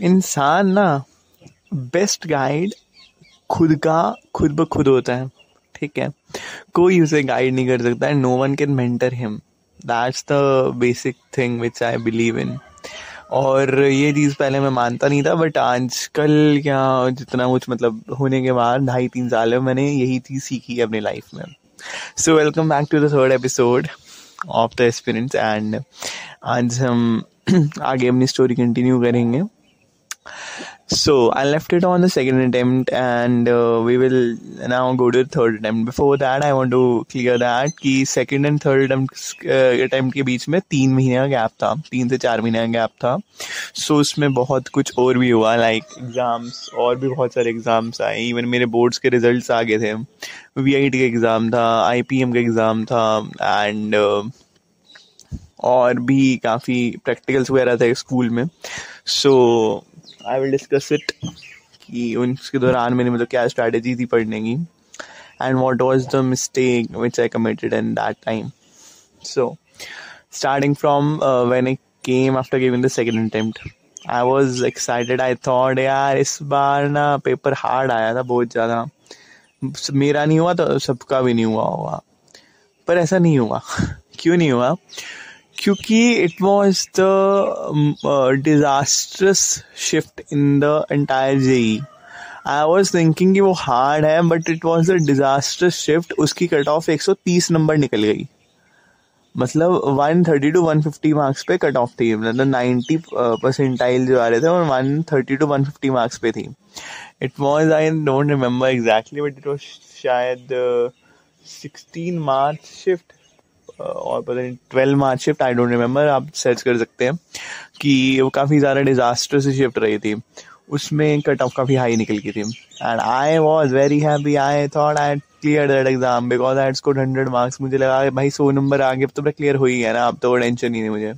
इंसान ना best guide खुद का खुद ब खुद होता है, ठीक है? कोई उसे गाइड नहीं कर सकता no one can mentor him that's the basic thing which I believe in और ये चीज़ पहले मैं मानता नहीं था बट आजकल क्या जितना कुछ मतलब होने के बाद ढाई तीन साल में मैंने यही चीज़ सीखी है अपनी लाइफ में। So welcome back to the third episode of the experience and आज हम आगे अपनी स्टोरी कंटिन्यू करेंगे। So I left it on the second attempt and uh, we will now go to the third attempt. Before that I want to clear that कि second and third attempt, uh, attempt के बीच में तीन महीने का gap था तीन से चार महीने का गैप था। सो so, उसमें बहुत कुछ और भी हुआ लाइक like एग्ज़ाम्स और भी बहुत सारे एग्ज़ाम्स आए। इवन मेरे बोर्ड्स के रिजल्ट्स आ गए थे। वी आई टी का एग्ज़ाम था आई पी एम का एग्ज़ाम था एंड uh, और भी काफ़ी प्रैक्टिकल्स वगैरह थे स्कूल में। So so, I will discuss it कि उसके दौरान मैंने मतलब क्या स्ट्रैटेजी थी पढ़ने की. And what was the mistake which I committed in that time so starting from when I came after giving the second attempt I was excited I thought यार, इस बार ना पेपर हार्ड आया था बहुत ज़्यादा. मेरा नहीं हुआ तो सबका भी नहीं हुआ होगा. पर ऐसा नहीं हुआ. क्यों नहीं हुआ? क्योंकि it was the disastrous shift in the entire JEE I was thinking कि वो हार्ड है but it was the disastrous shift उसकी कट ऑफ़ 130 नंबर निकल गई। मतलब 130 टू 150 मार्क्स पे कट ऑफ़ थी। मतलब 90 परसेंटाइल जो आ रहे थे और 130 टू 150 मार्क्स पे थी। It was I don't remember exactly but it was शायद सिक्सटीन मार्च शिफ्ट और पता नहीं twelve March shift I don't remember आप सर्च कर सकते हैं कि वो काफ़ी ज़्यादा डिजास्टर से शिफ्ट रही थी। उसमें कट ऑफ़ काफ़ी हाई निकल गई थी। And I was very happy I thought I clear that exam because I score hundred marks मुझे लगा भाई सौ नंबर आ गए तो मेरा क्लियर हो ही है ना, अब तो टेंशन ही नहीं मुझे।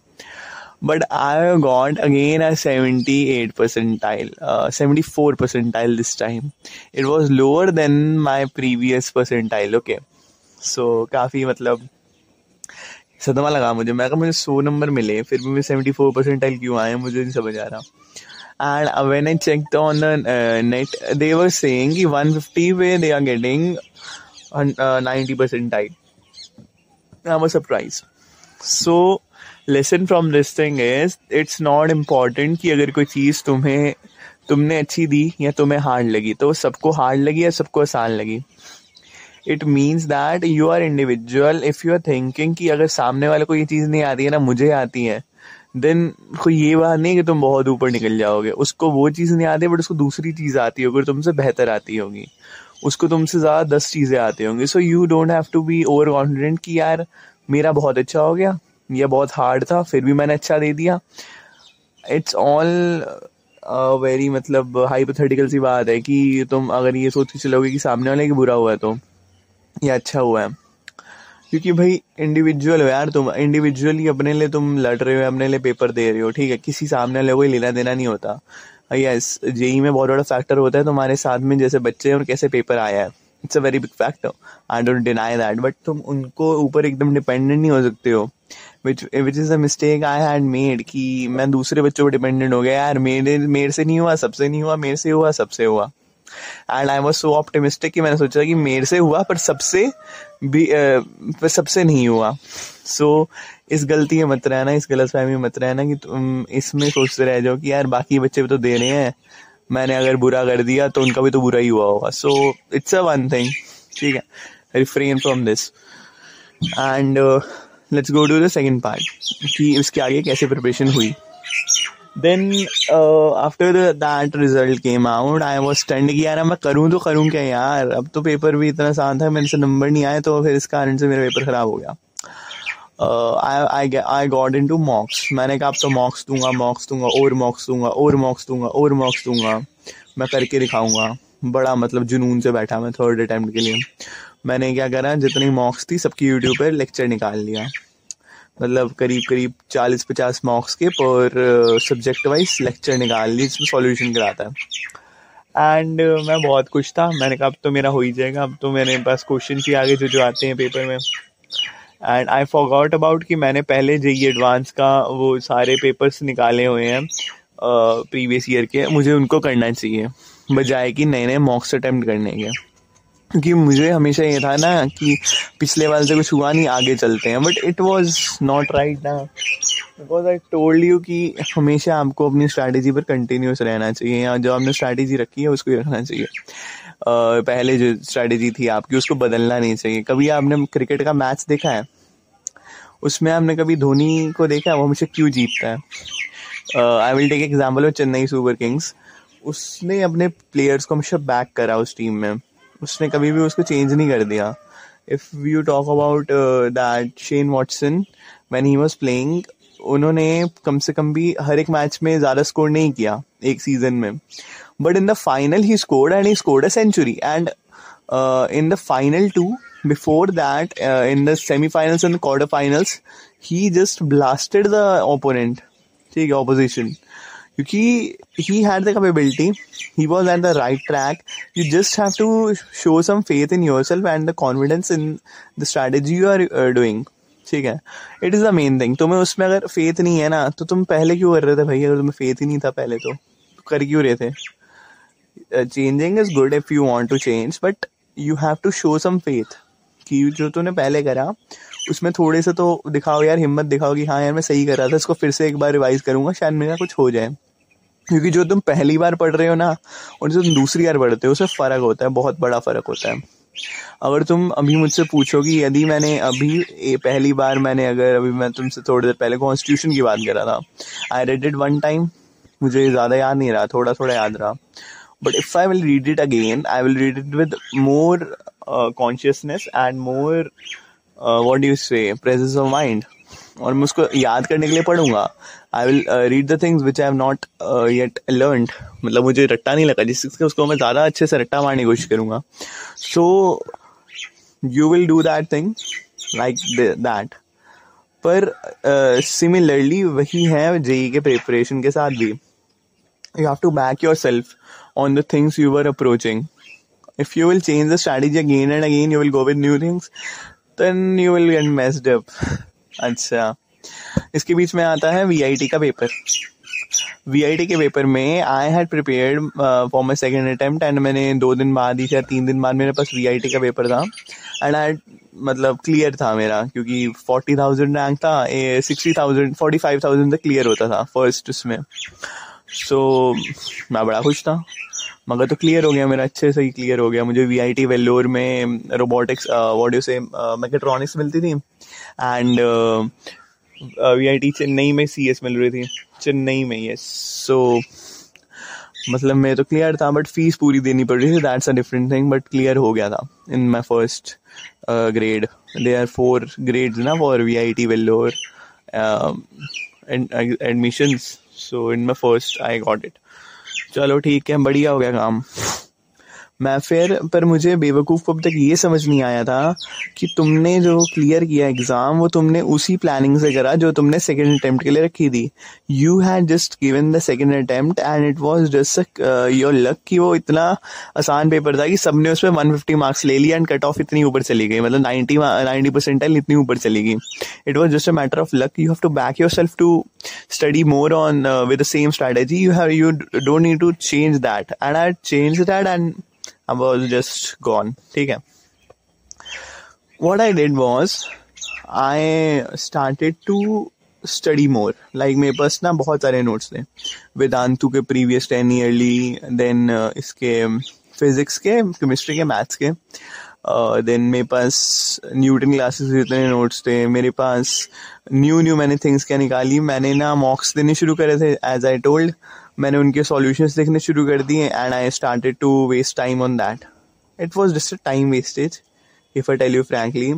But I got again I seventy eight percentile seventy four percentile this time it was lower than my previous percentile okay so काफ़ी मतलब सदमा लगा मुझे। मैं कहा, मुझे सौ नंबर मिले फिर भी मैं सेवेंटी फोर परसेंटाइल क्यों आए मुझे नहीं समझ आ रहा। And when I check on the net they were saying कि 150 पे they are getting ninety percentile I was surprise so lesson from this thing is it's not important कि अगर कोई चीज़ तुम्हें, तुमने अच्छी दी या तुम्हें हार्ड लगी तो सबको हार्ड लगी या सबको आसान लगी। It means that you are individual if you are thinking कि अगर सामने वाले को ये चीज़ नहीं आती है ना, मुझे आती है देन कोई ये बात नहीं कि तुम बहुत ऊपर निकल जाओगे। उसको वो चीज़ नहीं आती बट उसको दूसरी चीज़ आती होगी तुमसे बेहतर आती होगी। उसको तुमसे ज़्यादा दस चीज़ें आती होंगी। So you don't have to be over confident कि यार, मेरा बहुत अच्छा हो गया, या बहुत हार्ड था, फिर भी मैंने अच्छा दे दिया। इट्स ऑल वेरी मतलब हाइपोथेटिकल सी बात है कि तुम अगर ये सोच के चलोगे कि सामने वाले की बुरा हुआ है तो। ये अच्छा हुआ है। क्योंकि भाई इंडिविजुअल हो यार तुम। इंडिविजुअली अपने लिए तुम लड़ रहे हो, अपने लिए पेपर दे रहे हो, ठीक है? किसी सामने वाले को लेना देना नहीं होता। यस जेई में बहुत बड़ा फैक्टर होता है तुम्हारे साथ में जैसे बच्चे और कैसे पेपर आया है। It's a very big factor I don't deny that but तुम उनको ऊपर एकदम डिपेंडेंट नहीं हो सकते हो। Which which is a mistake I had made कि मैं दूसरे बच्चों पर डिपेंडेंट हो गया। यार, मेरे मेरे से नहीं हुआ, सबसे नहीं हुआ, मेरे से हुआ, सबसे हुआ। And I was so optimistic कि मैंने सोचा कि मेरे से हुआ पर सबसे भी पर सबसे नहीं हुआ। सो so, इस गलती में मत रहना इस गलत फहमी में मत रहना कि तुम इसमें सोचते रह जाओ कि यार बाकी बच्चे भी तो दे रहे हैं। मैंने अगर बुरा कर दिया तो उनका भी तो बुरा ही हुआ होगा। So it's a one thing ठीक है? Refrain from this and let's go to the second part कि उसके आगे कैसे प्रिपरेशन हुई। Then after that result came out I was stand कि यार मैं करूँ तो करूँ क्या यार? अब तो पेपर भी इतना आसान था, मेरे से नंबर नहीं आए तो फिर इस कारण से मेरा पेपर ख़राब हो गया। I got in to mocks मैंने कहा, अब तो मॉक्स दूँगा मॉक्स दूँगा, और मॉक्स दूँगा, और मॉक्स दूँगा, और मॉक्स दूँगा। मैं करके दिखाऊँगा. बड़ा मतलब जुनून से बैठा मैं थर्ड अटैम्प्ट के लिए। मैंने क्या करा, जितनी मॉक्स थी, सबकी यूट्यूब पर लेक्चर निकाल लिया। मतलब करीब करीब चालीस पचास मार्क्स के पर सब्जेक्ट वाइज लेक्चर निकाल ली जिसमें सॉल्यूशन कराता है। एंड uh, मैं बहुत खुश था। मैंने कहा अब तो मेरा हो ही जाएगा। अब तो मेरे पास क्वेश्चन ही आगे जो जो आते हैं पेपर में। एंड आई फॉरगॉट अबाउट कि मैंने पहले जेई एडवांस का वो सारे पेपर्स निकाले हुए हैं प्रीवियस ईयर के। मुझे उनको करना चाहिए बजाय कि नए नए मॉक्स अटैम्प्ट करने के। क्योंकि मुझे हमेशा ये था ना कि पिछले वाले से कुछ हुआ नहीं आगे चलते हैं। But it was not right ना। बिकॉज़ आई टोल्ड यू कि हमेशा आपको अपनी स्ट्रैटेजी पर कंटिन्यूस रहना चाहिए या जो आपने स्ट्रैटेजी रखी है उसको रखना चाहिए। uh, पहले जो स्ट्रैटेजी थी आपकी उसको बदलना नहीं चाहिए। कभी आपने क्रिकेट का मैच देखा है? उसमें आपने कभी धोनी को देखा है? वो हमेशा क्यों जीतता है? I will take example of Chennai Super Kings उसने अपने प्लेयर्स को हमेशा बैक करा उस टीम में। उसने कभी भी उसको चेंज नहीं कर दिया. If you talk about that Shane Watson when he was playing उन्होंने कम से कम भी हर एक मैच में ज़्यादा स्कोर नहीं किया एक सीज़न में. But in the final he scored and he scored a century and in the final too before that in the semifinals and quarter finals he just blasted the opponent ठीक है opposition क्योंकि he had the capability he was at the right track. You just have to show some faith in yourself and the confidence in the strategy you are uh, doing. ठीक है? It is the main thing तुम्हें उसमें अगर faith नहीं है ना तो तुम पहले क्यों कर रहे थे भाई? अगर तुम्हें फेथ ही नहीं था पहले तो, तो कर क्यों रहे थे? Changing is good if you want to change but you have to show some faith कि जो तूने पहले करा उसमें थोड़े से तो दिखाओ यार हिम्मत दिखाओ कि हाँ यार मैं सही कर रहा था इसको फिर से एक बार रिवाइज करूँगा शायद मेरा कुछ हो जाए। क्योंकि जो तुम पहली बार पढ़ रहे हो ना और जो तुम दूसरी बार पढ़ते हो उसमें फ़र्क होता है बहुत बड़ा फ़र्क होता है। अगर तुम अभी मुझसे पूछो कि यदि मैंने अभी ए, पहली बार मैंने अगर अभी मैं तुमसे थोड़ी देर पहले कॉन्स्टिट्यूशन की बात करा था I read it one time मुझे ज़्यादा याद नहीं रहा थोड़ा थोड़ा याद रहा। But if I will read it again I will read it with more consciousness and more what you say presence of mind और मैं उसको याद करने के लिए पढ़ूँगा। I will read the things which I have not yet learn मतलब मुझे रट्टा नहीं लगा। जिससे उसको मैं ज़्यादा अच्छे से रट्टा मारने की कोशिश करूँगा। So you will do that thing like that पर सिमिलरली uh, वही है जेई के प्रिपरेशन के साथ भी। You have to back yourself on the things you are approaching if you will change the strategy again and again you will go with new things then you will get messed up. अच्छा। इसके बीच में आता है VIT का paper VIT के paper में I had prepared for my second attempt and मैंने दो दिन बाद ही या तीन दिन बाद मेरे पास वीआईटी का पेपर था. एंड आई मतलब क्लियर था मेरा क्योंकि फोर्टी थाउज़ेंड रैंक था sixty thousand forty five thousand तक क्लियर होता था फ़र्स्ट उसमें. सो so, मैं बड़ा खुश था. मगर तो क्लियर हो गया मेरा अच्छे से ही क्लियर हो गया. मुझे वी आई टी वेल्लोर में रोबोटिक्स वॉडियो से मैकेट्रॉनिक्स मिलती थी. And V I T Chennai में सी एस मिल रही थी। चेन्नई में ये सो मतलब मैं तो क्लियर था बट फ़ीस पूरी देनी पड़ रही थी। That's a different thing but clear हो गया था in my first grade they are four grades ना for V I T Vellore admissions so in my first I got it चलो ठीक है, बढ़िया हो गया काम। मैं फिर पर मुझे बेवकूफ़ को अब तक ये समझ नहीं आया था कि तुमने जो क्लियर किया एग्ज़ाम वो तुमने उसी प्लानिंग से करा जो तुमने सेकेंड अटेम्प्ट के लिए रखी थी। You had just given the second attempt and it was just your luck कि वो इतना आसान पेपर था कि सबने उसमें वन फिफ्टी मार्क्स ले लिया एंड कट ऑफ़ इतनी ऊपर चली गई। मतलब नाइन्टी नाइन्टी परसेंट इतनी ऊपर चली गई। It was just a matter of luck you have to back yourself to more on uh, with the same strategy. You have you don't need to change that. And i changed that and I was just gone. ठीक है? What I did was I started to study more like मेरे पास ना बहुत सारे notes थे. वेदांतु के previous ten yearly then इसके फिजिक्स के केमिस्ट्री के मैथ्स के. देन uh, मेरे पास न्यूटन क्लासेस जितने नोट्स थे. मेरे पास न्यू न्यू मैंने थिंग्स क्या निकाली? मैंने ना मॉक्स देने शुरू करे थे एज आई टोल्ड मैंने उनके सॉल्यूशंस देखने शुरू कर दिए and I started to waste time on that it was just a time wastage if I tell you frankly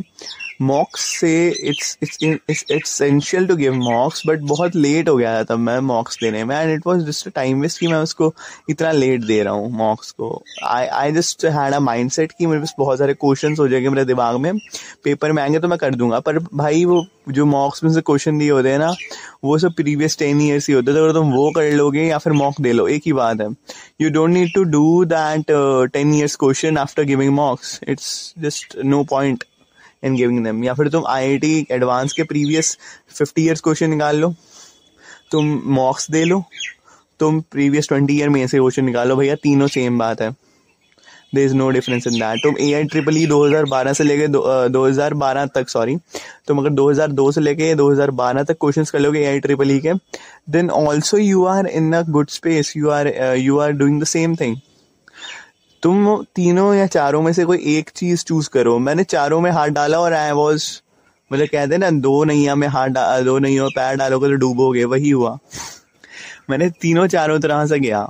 mocks से it's it's it's essential to give mocks but बहुत late हो गया था मैं मॉक्स देने में and it was just time waste कि मैं उसको इतना लेट दे रहा हूँ मॉक्स को। I I just had a mindset कि मेरे पास बहुत सारे क्वेश्चन हो जाएँगे मेरे दिमाग में पेपर में आएँगे तो मैं कर दूँगा, पर भाई वो जो मॉक्स में से क्वेश्चन दिए होते हैं ना, वो सब प्रीवियस टेन ईयर्स ही होते थे अगर तुम वो कर लोगे या फिर मॉक दे लो, एक ही बात है। You don't need to do that ten years question after giving mocks it's just no point in giving them या फिर तुम आई आई एडवांस के प्रीवियस फिफ्टी ईयर्स क्वेश्चन निकाल लो। तुम मॉक्स दे लो। तुम प्रीवियस ट्वेंटी ईयर में ऐसे क्वेश्चन निकालो, भैया, तीनों सेम बात है। There is no difference in that तुम ए आई ट्रिपल ई दो हज़ार बारह से लेके दो हज़ार बारह तक सॉरी तुम अगर दो हज़ार दो से लेके दो हज़ार बारह तक क्वेश्चन कर लोगे ए आई ट्रिपल ई के then also you are in a good space you are you are doing the same thing तुम तीनों या चारों में से कोई एक चीज़ चूज़ करो। मैंने चारों में हाथ डाला और आई वॉज़ मतलब कहते ना, दो नैया में हाथ दो नैया में पैर डालोगे तो डूबोगे, वही हुआ। मैंने तीनों चारों तरह से गया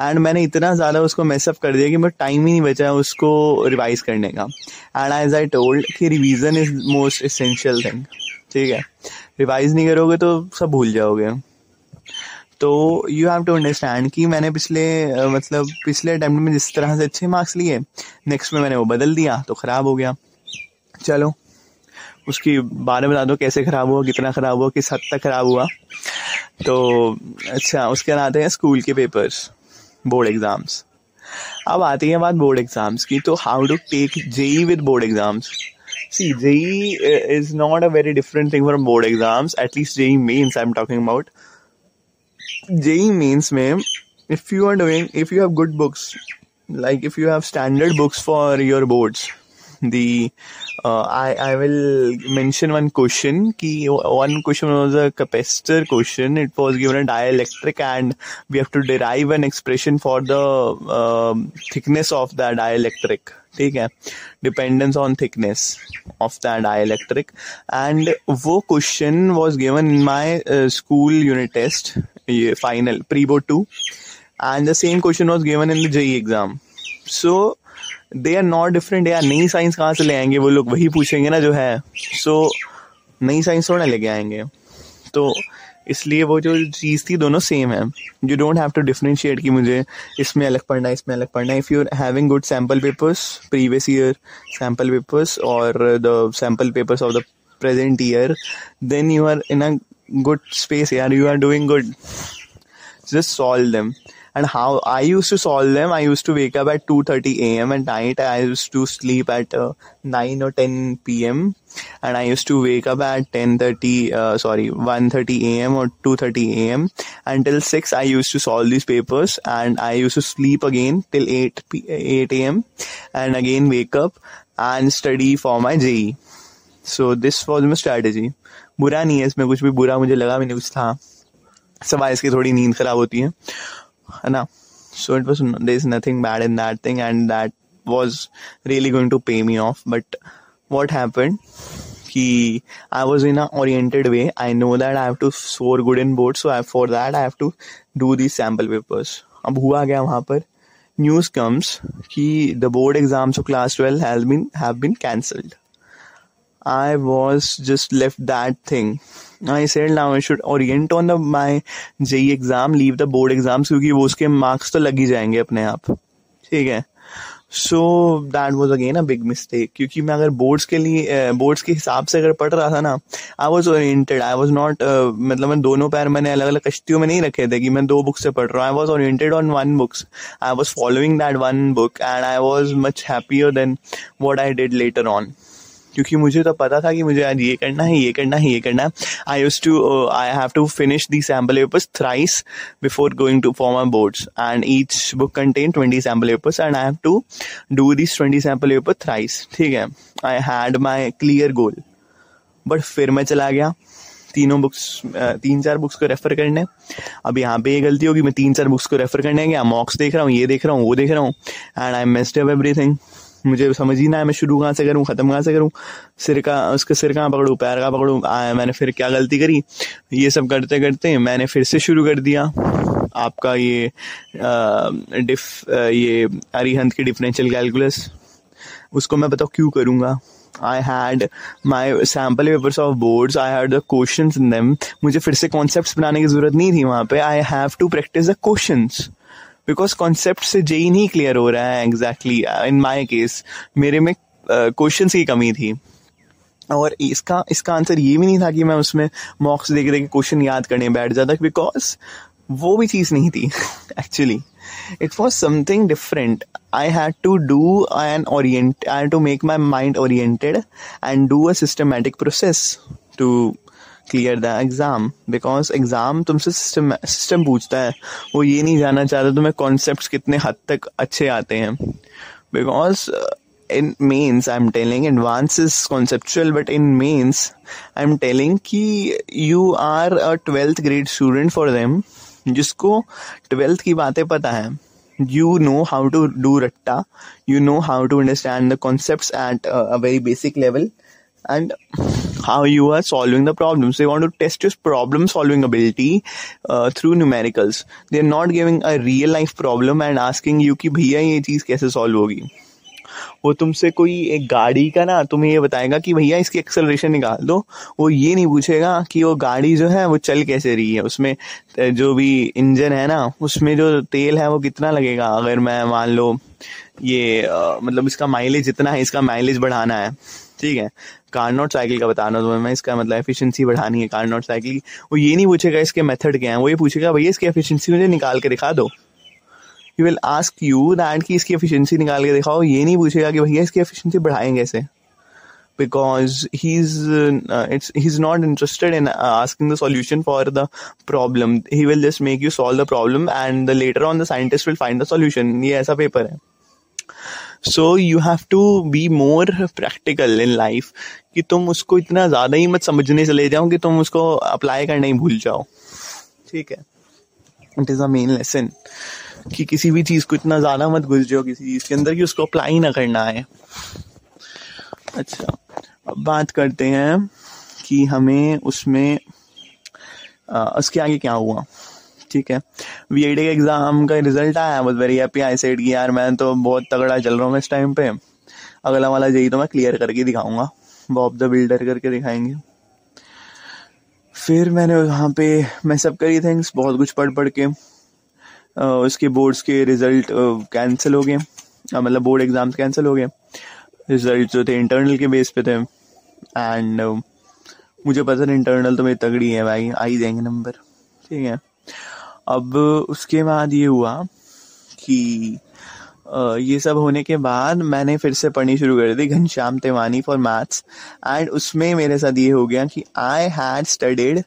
एंड मैंने इतना ज़्यादा उसको मैसअप कर दिया कि मैं टाइम ही नहीं बचा उसको रिवाइज करने का। एंड एज आई टोल्ड कि revision is most essential thing ठीक है? रिवाइज नहीं करोगे तो सब भूल जाओगे। तो यू हैव टू अंडरस्टैंड कि मैंने पिछले मतलब पिछले अटैम्प्ट में जिस तरह से अच्छे मार्क्स लिए नेक्स्ट में मैंने वो बदल दिया तो ख़राब हो गया। चलो, उसकी बारे में बता दो कैसे ख़राब हुआ, कितना ख़राब हुआ, किस हद तक ख़राब हुआ। तो अच्छा उसके बाद आते हैं स्कूल के पेपर्स बोर्ड एग्ज़ाम्स अब आती है बात बोर्ड एग्ज़ाम्स की तो how to take JEE with board exams see JEE is not a very different thing from board exams at least JEE means I am talking about JEE means ma'am, if you are doing, if you have good books, like if you have standard books for your boards, the uh, I I will mention one question. Key one question was a capacitor question. It was given a dielectric, and we have to derive an expression for the uh, thickness of the dielectric. ठीक है dependence on thickness of that dielectric and वो question was given in my school unit test ये final pre board two and the same question was given in the JEE exam so they are not different यार, नई science कहाँ से ले आएँगे? वो लोग वही पूछेंगे ना जो है। सो नई साइंस थोड़ा लेके आएँगे। तो इसलिए वो जो चीज़ थी दोनों सेम है। You don't have to differentiate कि मुझे इसमें अलग पढ़ना है, इसमें अलग पढ़ना है। If you are having good sample papers previous year sample papers और the sample papers of the present year then you are in a good space you are doing good just solve them and how I used to solve them. I used to wake up at 2:30 a.m. at night. I used to sleep at uh, 9 or 10 p.m. and I used to wake up at 10:30 uh, sorry 1:30 a.m. or 2:30 a.m. until 6 I used to solve these papers and I used to sleep again till 8 p- 8 a.m. and again wake up and study for my JE. So this was my strategy. बुरा नहीं है इसमें कुछ भी बुरा मुझे लगा मैंने कुछ था सवाई इसकी थोड़ी नींद खराब होती है है ना so it was there is nothing bad in that thing and that was really going to pay me off but what happened कि I was in a oriented way. I know that I have to score good in board, so I, for that I have to do these sample papers. अब हुआ गया वहाँ पर news comes कि the board exams of class twelve has been have been cancelled I was just left that thing. I said now I should orient on the my JE exam, leave the board exams क्योंकि वो उसके marks तो लग ही जाएँगे अपने आप। ठीक है? So that was again a big mistake क्योंकि मैं अगर बोर्ड्स के लिए बोर्ड्स के हिसाब से अगर पढ़ रहा था ना I was oriented I was not मतलब मैं दोनों पैर मैंने अलग अलग कश्तियों में नहीं रखे थे कि मैं दो बुक से पढ़ रहा हूँ। I was oriented on one books I was following that one book and I was much happier than what I did later on क्योंकि मुझे तो पता था कि मुझे आज ये करना है, ये करना है, ये करना है। I use to I have to finish the sample papers thrice before going to for my boards and each book contain twenty sample papers and I have to do this twenty sample paper thrice ठीक है? I had my clear goal but फिर मैं चला गया तीनों books तीन चार books को रेफर करने। अब यहाँ पे ये गलती होगी, मैं तीन चार बुक्स को रेफर करने गया। मॉक्स देख रहा हूँ, ये देख रहा हूँ, वो देख रहा हूँ। एंड आई मेस्ड एवरीथिंग मुझे समझ ही ना है, मैं शुरू कहाँ से करूँ, ख़त्म कहाँ से करूँ? सिर का, उसका सिर कहाँ पकड़ूँ, पैर कहाँ पकड़ूँ? मैंने फिर क्या गलती करी? ये सब करते करते मैंने फिर से शुरू कर दिया। आपका ये डिफ ये अरिहंत की डिफरेंशियल कैलकुलस उसको मैं बताऊँ क्यों करूँगा? I had my sample papers of boards I had the question in them मुझे फिर से कॉन्सेप्ट बनाने की ज़रूरत नहीं थी वहाँ पे। I have to practise the question because concept से जेई नहीं क्लियर हो रहा है एग्जैक्टली इन माई केस मेरे में क्वेश्चन uh, की कमी थी। और इसका इसका आंसर ये भी नहीं था कि मैं उसमें मॉक्स देख देख क्वेश्चन याद करने बैठ जाता बिकॉज़ वो भी चीज़ नहीं थी actually it was something different. I had to do an orient i had to make my mind oriented and do a systematic process clear the exam because exam तुमसे सिस्टम सिस्टम पूछता है। वो ये नहीं जानना चाहता तुम्हें कॉन्सेप्ट कितने हद तक अच्छे आते हैं? Because in mains I am telling advance is conceptual but in mains I am telling कि you are a twelfth grade student for them जिसको ट्वेल्थ की बातें पता है। You know how to do ratta you know how to understand the concepts at uh, a very basic level and how you are solving the problems. They want to test your problem solving ability uh, through numericals. They are not giving a real life problem and asking you कि भैया ये चीज़ कैसे solve होगी वो तुमसे कोई एक गाड़ी का ना तुम्हें ये बताएगा कि भैया इसकी एक्सेलरेशन निकाल दो वो ये नहीं पूछेगा कि वो गाड़ी जो है वो चल कैसे रही है उसमें जो भी इंजन है ना उसमें जो तेल है वो कितना लगेगा अगर मैं मान लो ये आ, मतलब इसका माइलेज इतना है इसका माइलेज बढ़ाना है ठीक है। कार्नोट साइकिल का बताना तुम्हें मैं इसका मतलब एफिशिएंसी बढ़ानी है कार्नोट साइकिल वो ये नहीं पूछेगा इसके मेथड क्या है, वो ये पूछेगा, भैया, इसकी एफिशिएंसी मुझे निकाल के दिखा दो। You will ask you that की इसकी एफिशिएंसी निकाल के दिखाओ। ये नहीं पूछेगा कि, भैया, इसकी एफिशिएंसी बढ़ाएँ कैसे? Because he is it's he is not interested in asking the solution for the problem he will just make you solve the problem and the later on the scientist will find the solution ये ऐसा paper है। So you have to be more practical in life कि तुम उसको इतना ज़्यादा ही मत समझने चले जाओ कि तुम उसको अप्लाई करना ही भूल जाओ। ठीक है? It is a main lesson कि किसी भी चीज़ को इतना ज़्यादा मत घुस जाओ किसी चीज़ के अंदर कि उसको अप्लाई ना करना है अच्छा अब बात करते हैं कि हमें उसमें आ, उसके आगे क्या हुआ? ठीक है। वी आई डी का एग्ज़ाम का रिज़ल्ट आया was very happy I said कि यार, मैं तो बहुत तगड़ा चल रहा हूँ इस टाइम पे। अगला वाला यही तो मैं क्लियर करके दिखाऊँगा। बॉब द बिल्डर करके दिखाएँगे। फिर मैंने वहाँ पे, मैं सब करी थिंग्स बहुत कुछ पढ़ पढ़ के। उसके बोर्ड्स के रिज़ल्ट कैंसिल हो गए। मतलब बोर्ड एग्ज़ाम्स कैंसिल हो गए। रिज़ल्ट जो थे इंटरनल के बेस पे थे। एंड मुझे पता था इंटरनल तो मेरी तगड़ी है भाई। आ ही जाएँगे नंबर ठीक है। अब उसके बाद ये हुआ कि ये सब होने के बाद मैंने फिर से पढ़नी शुरू कर दी, Ghanshyam Tiwani for maths and उसमें मेरे साथ ये हो गया कि I had studied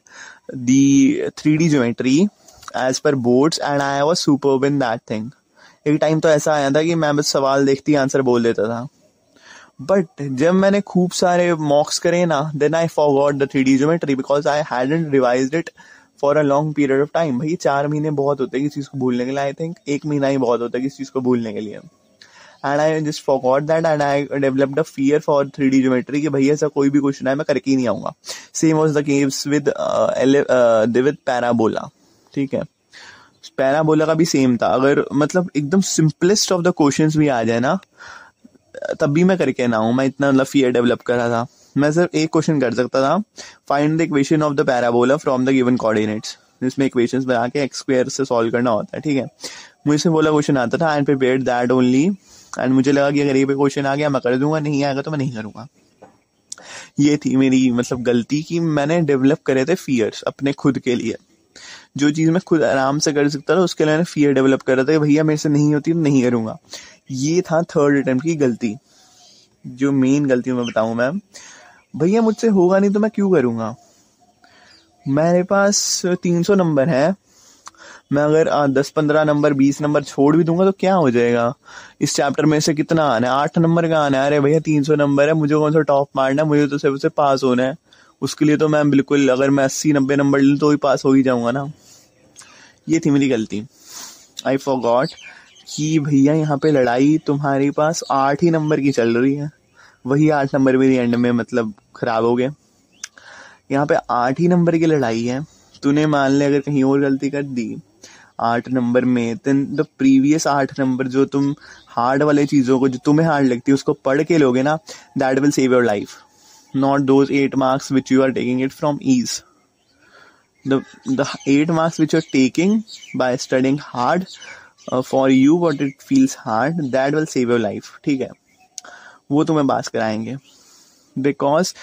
the three D geometry as per boards and I was super in that thing एक टाइम तो ऐसा आया था कि मैं बस सवाल देखती आंसर बोल देता था। बट जब मैंने खूब सारे मॉक्स करे ना then I forgot the three D geometry because I hadn't revise it for a long period of time भाई, चार महीने बहुत होते हैं किसी चीज़ को भूलने के लिए आई थिंक एक महीना ही बहुत होता है किसी चीज़ को भूलने के लिए। And I just forgot that and I developed a fear for three D geometry कि भैया ऐसा कोई भी क्वेश्चन है मैं करके ही नहीं आऊँगा। Same was the curves with with parabola ठीक है? पैराबोला का भी सेम था। अगर मतलब एकदम सिंपलेस्ट ऑफ़ द क्वेश्चन भी आ जाए ना, तब भी मैं करके ना हूँ मैं इतना मतलब फियर डेवलप करा था। मैं सिर्फ़ एक क्वेश्चन कर सकता था। Find the equation of the parabola from the given coordinates जिसमें इक्वेशंस बना के एक्स स्क्वायर से सॉल्व करना होता है, ठीक है? मुझे से बोला क्वेश्चन आता था and prepare that only and मुझे लगा कि अगर ये क्वेश्चन आ गया, मैं कर दूँगा, नहीं आएगा तो मैं नहीं करूँगा। ये थी मेरी मतलब गलती कि मैंने डेवलप करे थे फियर्स अपने खुद के लिए। जो चीज़ मैं खुद आराम से कर सकता था, उसके लिए मैंने फियर डेवलप कर रहा था भैया मेरे से नहीं होती, नहीं करूँगा। ये था थर्ड अटेम्प्ट की गलती। जो मेन गलती मैं बताऊँ मैम भैया, मुझसे होगा नहीं तो मैं क्यों करूँगा? मेरे पास तीन सौ नंबर है। मैं अगर दस पंद्रह नंबर, बीस नंबर छोड़ भी दूँगा तो क्या हो जाएगा? इस चैप्टर में से कितना आना है? आठ नंबर का आना है? अरे भैया, तीन सौ नंबर है। मुझे कौन सा टॉप मारना है? मुझे तो सिर्फ़ से पास होना है। उसके लिए तो मैं बिल्कुल, अगर मैं अस्सी, नब्बे नंबर लूँ तो ही पास हो ही जाऊँगा ना। ये थी मेरी गलती। आई फॉर गॉट कि भैया, यहाँ पे लड़ाई तुम्हारे पास आठ ही नंबर की चल रही है। वही आठ नंबर मेरी एंड में मतलब खराब हो गए यहाँ पे आठ ही नंबर की लड़ाई है। तूने मान ले अगर कहीं और गलती कर दी, आठ नंबर में देन द प्रीवियस आठ नंबर जो तुम हार्ड वाले चीज़ों को, जो तुम्हें हार्ड लगती है, उसको पढ़ के लोगे ना that will save your life not those eight marks which you are taking it from is the eight marks which are taking by studying hard for you what it feels hard that will save your life ठीक है? वो तुम्हें बात कराएँगे। Because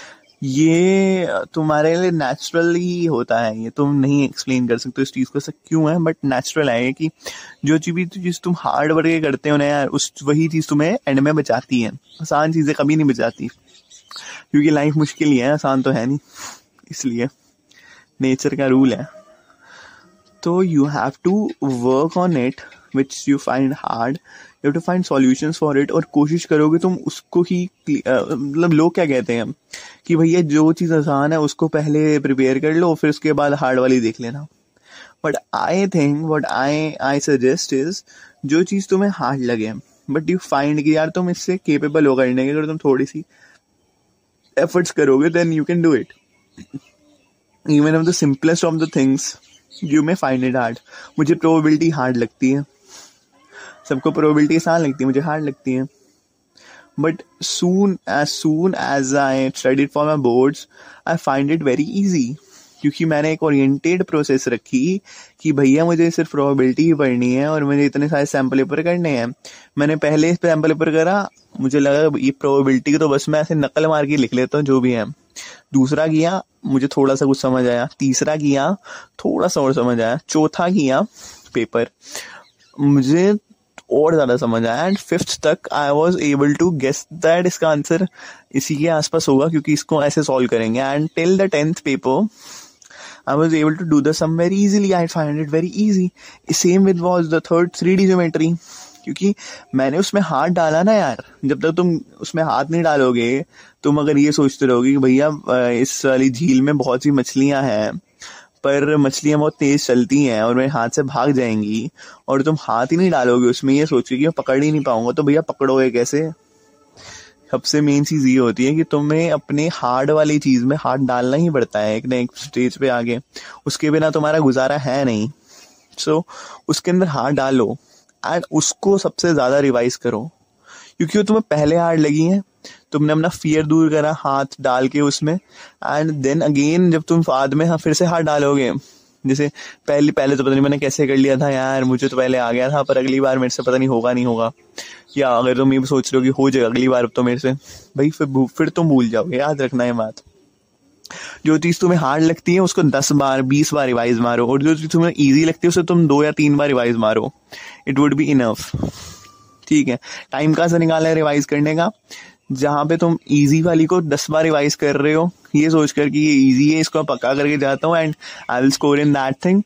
ये तुम्हारे लिए natural ही होता है, ये तुम नहीं एक्सप्लेन कर सकते इस चीज़ को, ऐसा क्यों है? बट नेचुरल है कि जो चीज़ भी चीज़ तुम हार्ड वर्क करते हो ना यार, उस, वही चीज़ तुम्हें एंड में बचाती है। आसान चीज़ें कभी नहीं बचाती। क्योंकि लाइफ मुश्किल ही है, आसान तो है नहीं। इसलिए नेचर का रूल है। तो you have to work on it which you find hard you have to find solutions for it और कोशिश करोगे तुम उसको ही मतलब लोग क्या कहते हैं? कि भैया जो चीज़ आसान है, उसको पहले प्रिपेयर कर लो, फिर उसके बाद हार्ड वाली देख लेना। But I think what I I suggest is जो चीज़ तुम्हें हार्ड लगे बट यू फाइंड कि यार तुम इससे केपेबल हो करने के अगर तुम थोड़ी सी एफर्ट्स करोगे then you can do it even of the simplest of the things you may find it hard मुझे प्रोबेबिलिटी हार्ड लगती है। सबको प्रोबेबिलिटी आसान लगती है, मुझे हार्ड लगती है। But soon as soon as I studied for my boards I find it very easy क्योंकि मैंने एक ओरिएंटेड प्रोसेस रखी कि भैया, मुझे सिर्फ़ प्रोबेबिलिटी ही पढ़नी है और मुझे इतने सारे सैंपल पेपर करने हैं। मैंने पहले सैंपल पेपर करा, मुझे लगा ये प्रोबेबिलिटी तो बस मैं ऐसे नकल मार के लिख लेता हूँ, जो भी है। दूसरा किया, मुझे थोड़ा सा कुछ समझ आया। तीसरा किया, थोड़ा सा और समझ आया। चौथा किया पेपर मुझे और ज़्यादा समझ आया एंड फिफ्थ तक I was able to guess that इसका आंसर इसी के आसपास होगा, क्योंकि इसको ऐसे सॉल्व करेंगे and till the tenth paper I was able to do the sum very easily. I find it very easy. Same with was the third 3D geometry. क्योंकि मैंने उसमें हाथ डाला ना यार जब तक तुम उसमें हाथ नहीं डालोगे, तुम अगर ये सोचते रहोगे कि भैया इस वाली झील में बहुत सी मछलियाँ हैं पर मछलियाँ बहुत तेज चलती हैं और मेरे हाथ से भाग जाएँगी और तुम हाथ ही नहीं डालोगे उसमें ये सोच के कि मैं पकड़ ही नहीं पाऊँगा। तो भैया पकड़ोगे कैसे? सबसे मेन चीज़ ये होती है कि तुम्हें अपने हार्ड वाली चीज़ में हाथ डालना ही पड़ता है एक ना एक स्टेज पे आगे। उसके बिना तुम्हारा गुजारा है नहीं। सो so, उसके अंदर हाथ डालो। एंड उसको सबसे ज़्यादा रिवाइज करो। क्योंकि वो तुम्हें पहले हार्ड लगी है। तुमने अपना फियर दूर करा, हाथ डाल के उसमें। एंड देन अगेन जब तुम बाद में हाँ फिर से हाथ डालोगे, जैसे पहले पहले तो पता नहीं मैंने कैसे कर लिया था, यार, मुझे तो पहले आ गया था, पर अगली बार मेरे से पता नहीं होगा नहीं होगा। या अगर तुम ये सोच रहे हो कि हो जाएगा अगली बार तो मेरे से, भाई, फिर फिर तुम भूल जाओगे, याद रखना है बात। जो चीज़ तुम्हें हार्ड लगती है, उसको दस बार, बीस बार रिवाइज मारो, और जो चीज़ तुम्हें ईजी लगती है, उसे तुम दो या तीन बार रिवाइज मारो। इट वुड बी इनफ ठीक है। टाइम कहाँ से निकाला है रिवाइज करने का? जहाँ पे तुम इजी वाली को दस बार रिवाइज कर रहे हो, ये सोच कर कि ये इजी है, इसको पक्का करके जाता हूँ and I will score in that thing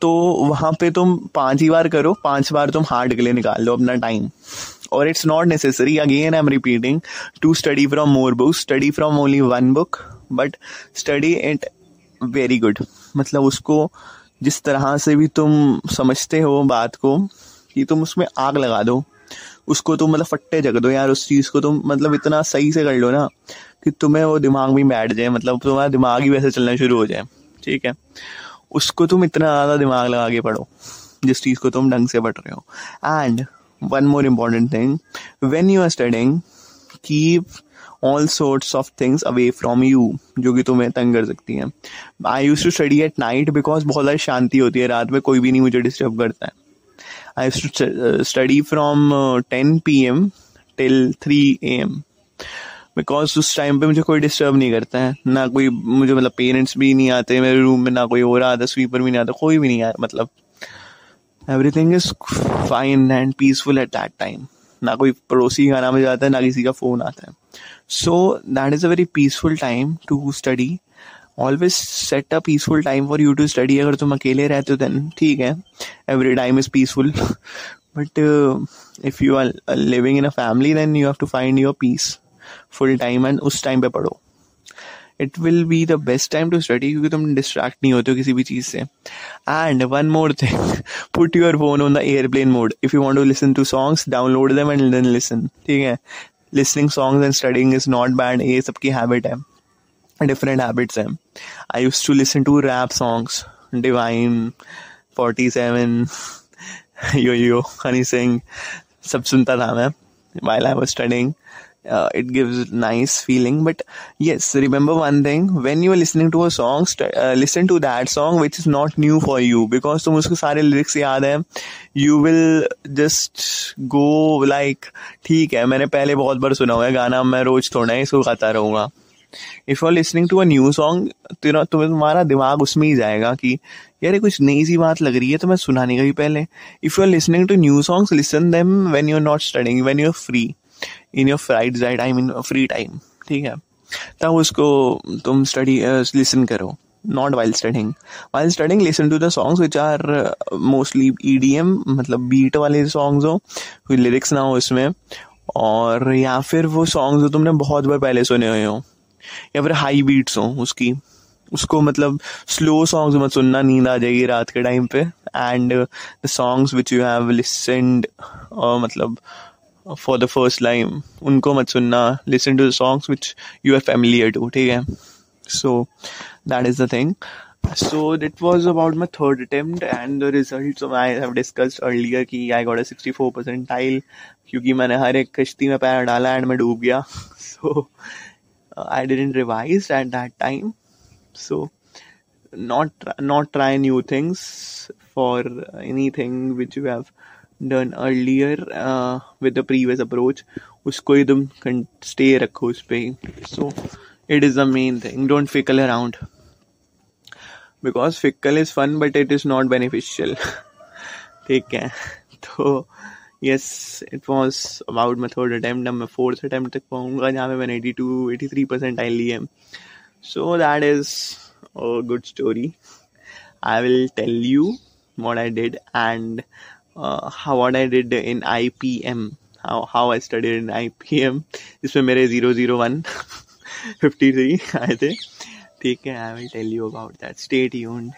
तो वहाँ पे तुम पाँच ही बार करो, पाँच बार तुम हार्ड के लिए निकाल लो अपना टाइम और it's not necessary again I am repeating to study from more book study from only one book but study it very good मतलब उसको जिस तरह से भी तुम समझते हो बात को, कि तुम उसमें आग लगा दो। उसको तुम मतलब फट्टे जग दो यार, उस चीज़ को तुम मतलब इतना सही से कर लो ना कि तुम्हें वो दिमाग में बैठ जाए मतलब तुम्हारा दिमाग ही वैसे चलना शुरू हो जाए, ठीक है? उसको तुम इतना ज़्यादा दिमाग लगा के पढ़ो, जिस चीज़ को तुम ढंग से पढ़ रहे हो। And one more important thing when you are studying keep all sorts of things away from you जो कि तुम्हें तंग कर सकती हैं। I use to study at night because बहुत ज़्यादा शांति होती है, रात में कोई भी नहीं मुझे डिस्टर्ब करता है। I study from ten P M till three A M because उस टाइम पे मुझे कोई डिस्टर्ब नहीं करता है। ना कोई, मुझे मतलब पेरेंट्स भी नहीं आते, मेरे रूम में ना कोई और आता स्वीपर भी नहीं आता, कोई भी नहीं आया मतलब everything is fine and peaceful at that time ना कोई पड़ोसी खाना में जाता है, ना किसी का फ़ोन आता है। So that is a very peaceful time to study always set a peaceful time for you to study अगर तुम अकेले रहते हो देन ठीक है. Every time is peaceful but if you are living in a family then you have to find your peaceful time and उस time पे पढ़ो. It will be the best time to study क्योंकि तुम distract नहीं होते हो किसी भी चीज़ से. And one more thing put your phone on the airplane mode if you want to listen to songs download them and then listen ठीक है? Listening songs and studying is not bad ये सबकी हैबिट है. Different habits हैं. I use to listen to rap songs Divine forty seven Yo Yo Honey Singh सब सुनता था मैं while I was studying it gives nice feeling but yes remember one thing when you are listening to a song listen to that song which is not new for you because तुम उसके सारे lyrics याद हैं you will just go like ठीक है, मैंने पहले बहुत बार सुना हुआ है, गाना मैं रोज थोड़ा ही सुखाता रहूँगा। If you are listening to a new song तुम्हें तुम्हारा दिमाग उसमें ही जाएगा कि यार ये कुछ नई सी बात लग रही है तो मैं सुनाने का भी पहले. If you are listening to new songs listen them when you are not studying when you are free in your fried right I mean free time ठीक है? तब उसको तुम स्टडी लिसन करो while studying. While studying listen to the songs which are uh, mostly EDM मतलब beat वाले songs हो कोई lyrics ना हो इसमें और या फिर वो songs जो तुमने बहुत बार पहले सुने हुए हो या फिर हाई बीट्स हो उसकी। उसको मतलब स्लो सॉन्ग्स मत सुनना, नींद आ जाएगी रात के टाइम पे। And the songs which you have listened मतलब फॉर द फ़र्स्ट टाइम उनको मत सुनना। Listen to the songs which you are familiar to ठीक है? So that is the thing so, that was about my third attempt and the results I have discussed earlier कि I got a 64 percentile क्योंकि मैंने हर एक कश्ती में पैर डाला एंड मैं डूब गया। So uh, I didn't revise at that time so not not try new things for anything which you have done earlier uh, with the previous approach उसको ही तुम stay रखो उस पे so it is the main thing don't fickle around because fickle is fun but it is not beneficial ठीक है तो yes it was about my third attempt मैं fourth attempt तक पाऊँगा जहाँ पे मैंने eighty two eighty three percentile M so that is a good story I will tell you what I did and how what I did in I P M how I study in I P M जिसमें मेरे zero zero one fifty three आए थे ठीक है I will tell you about that state यून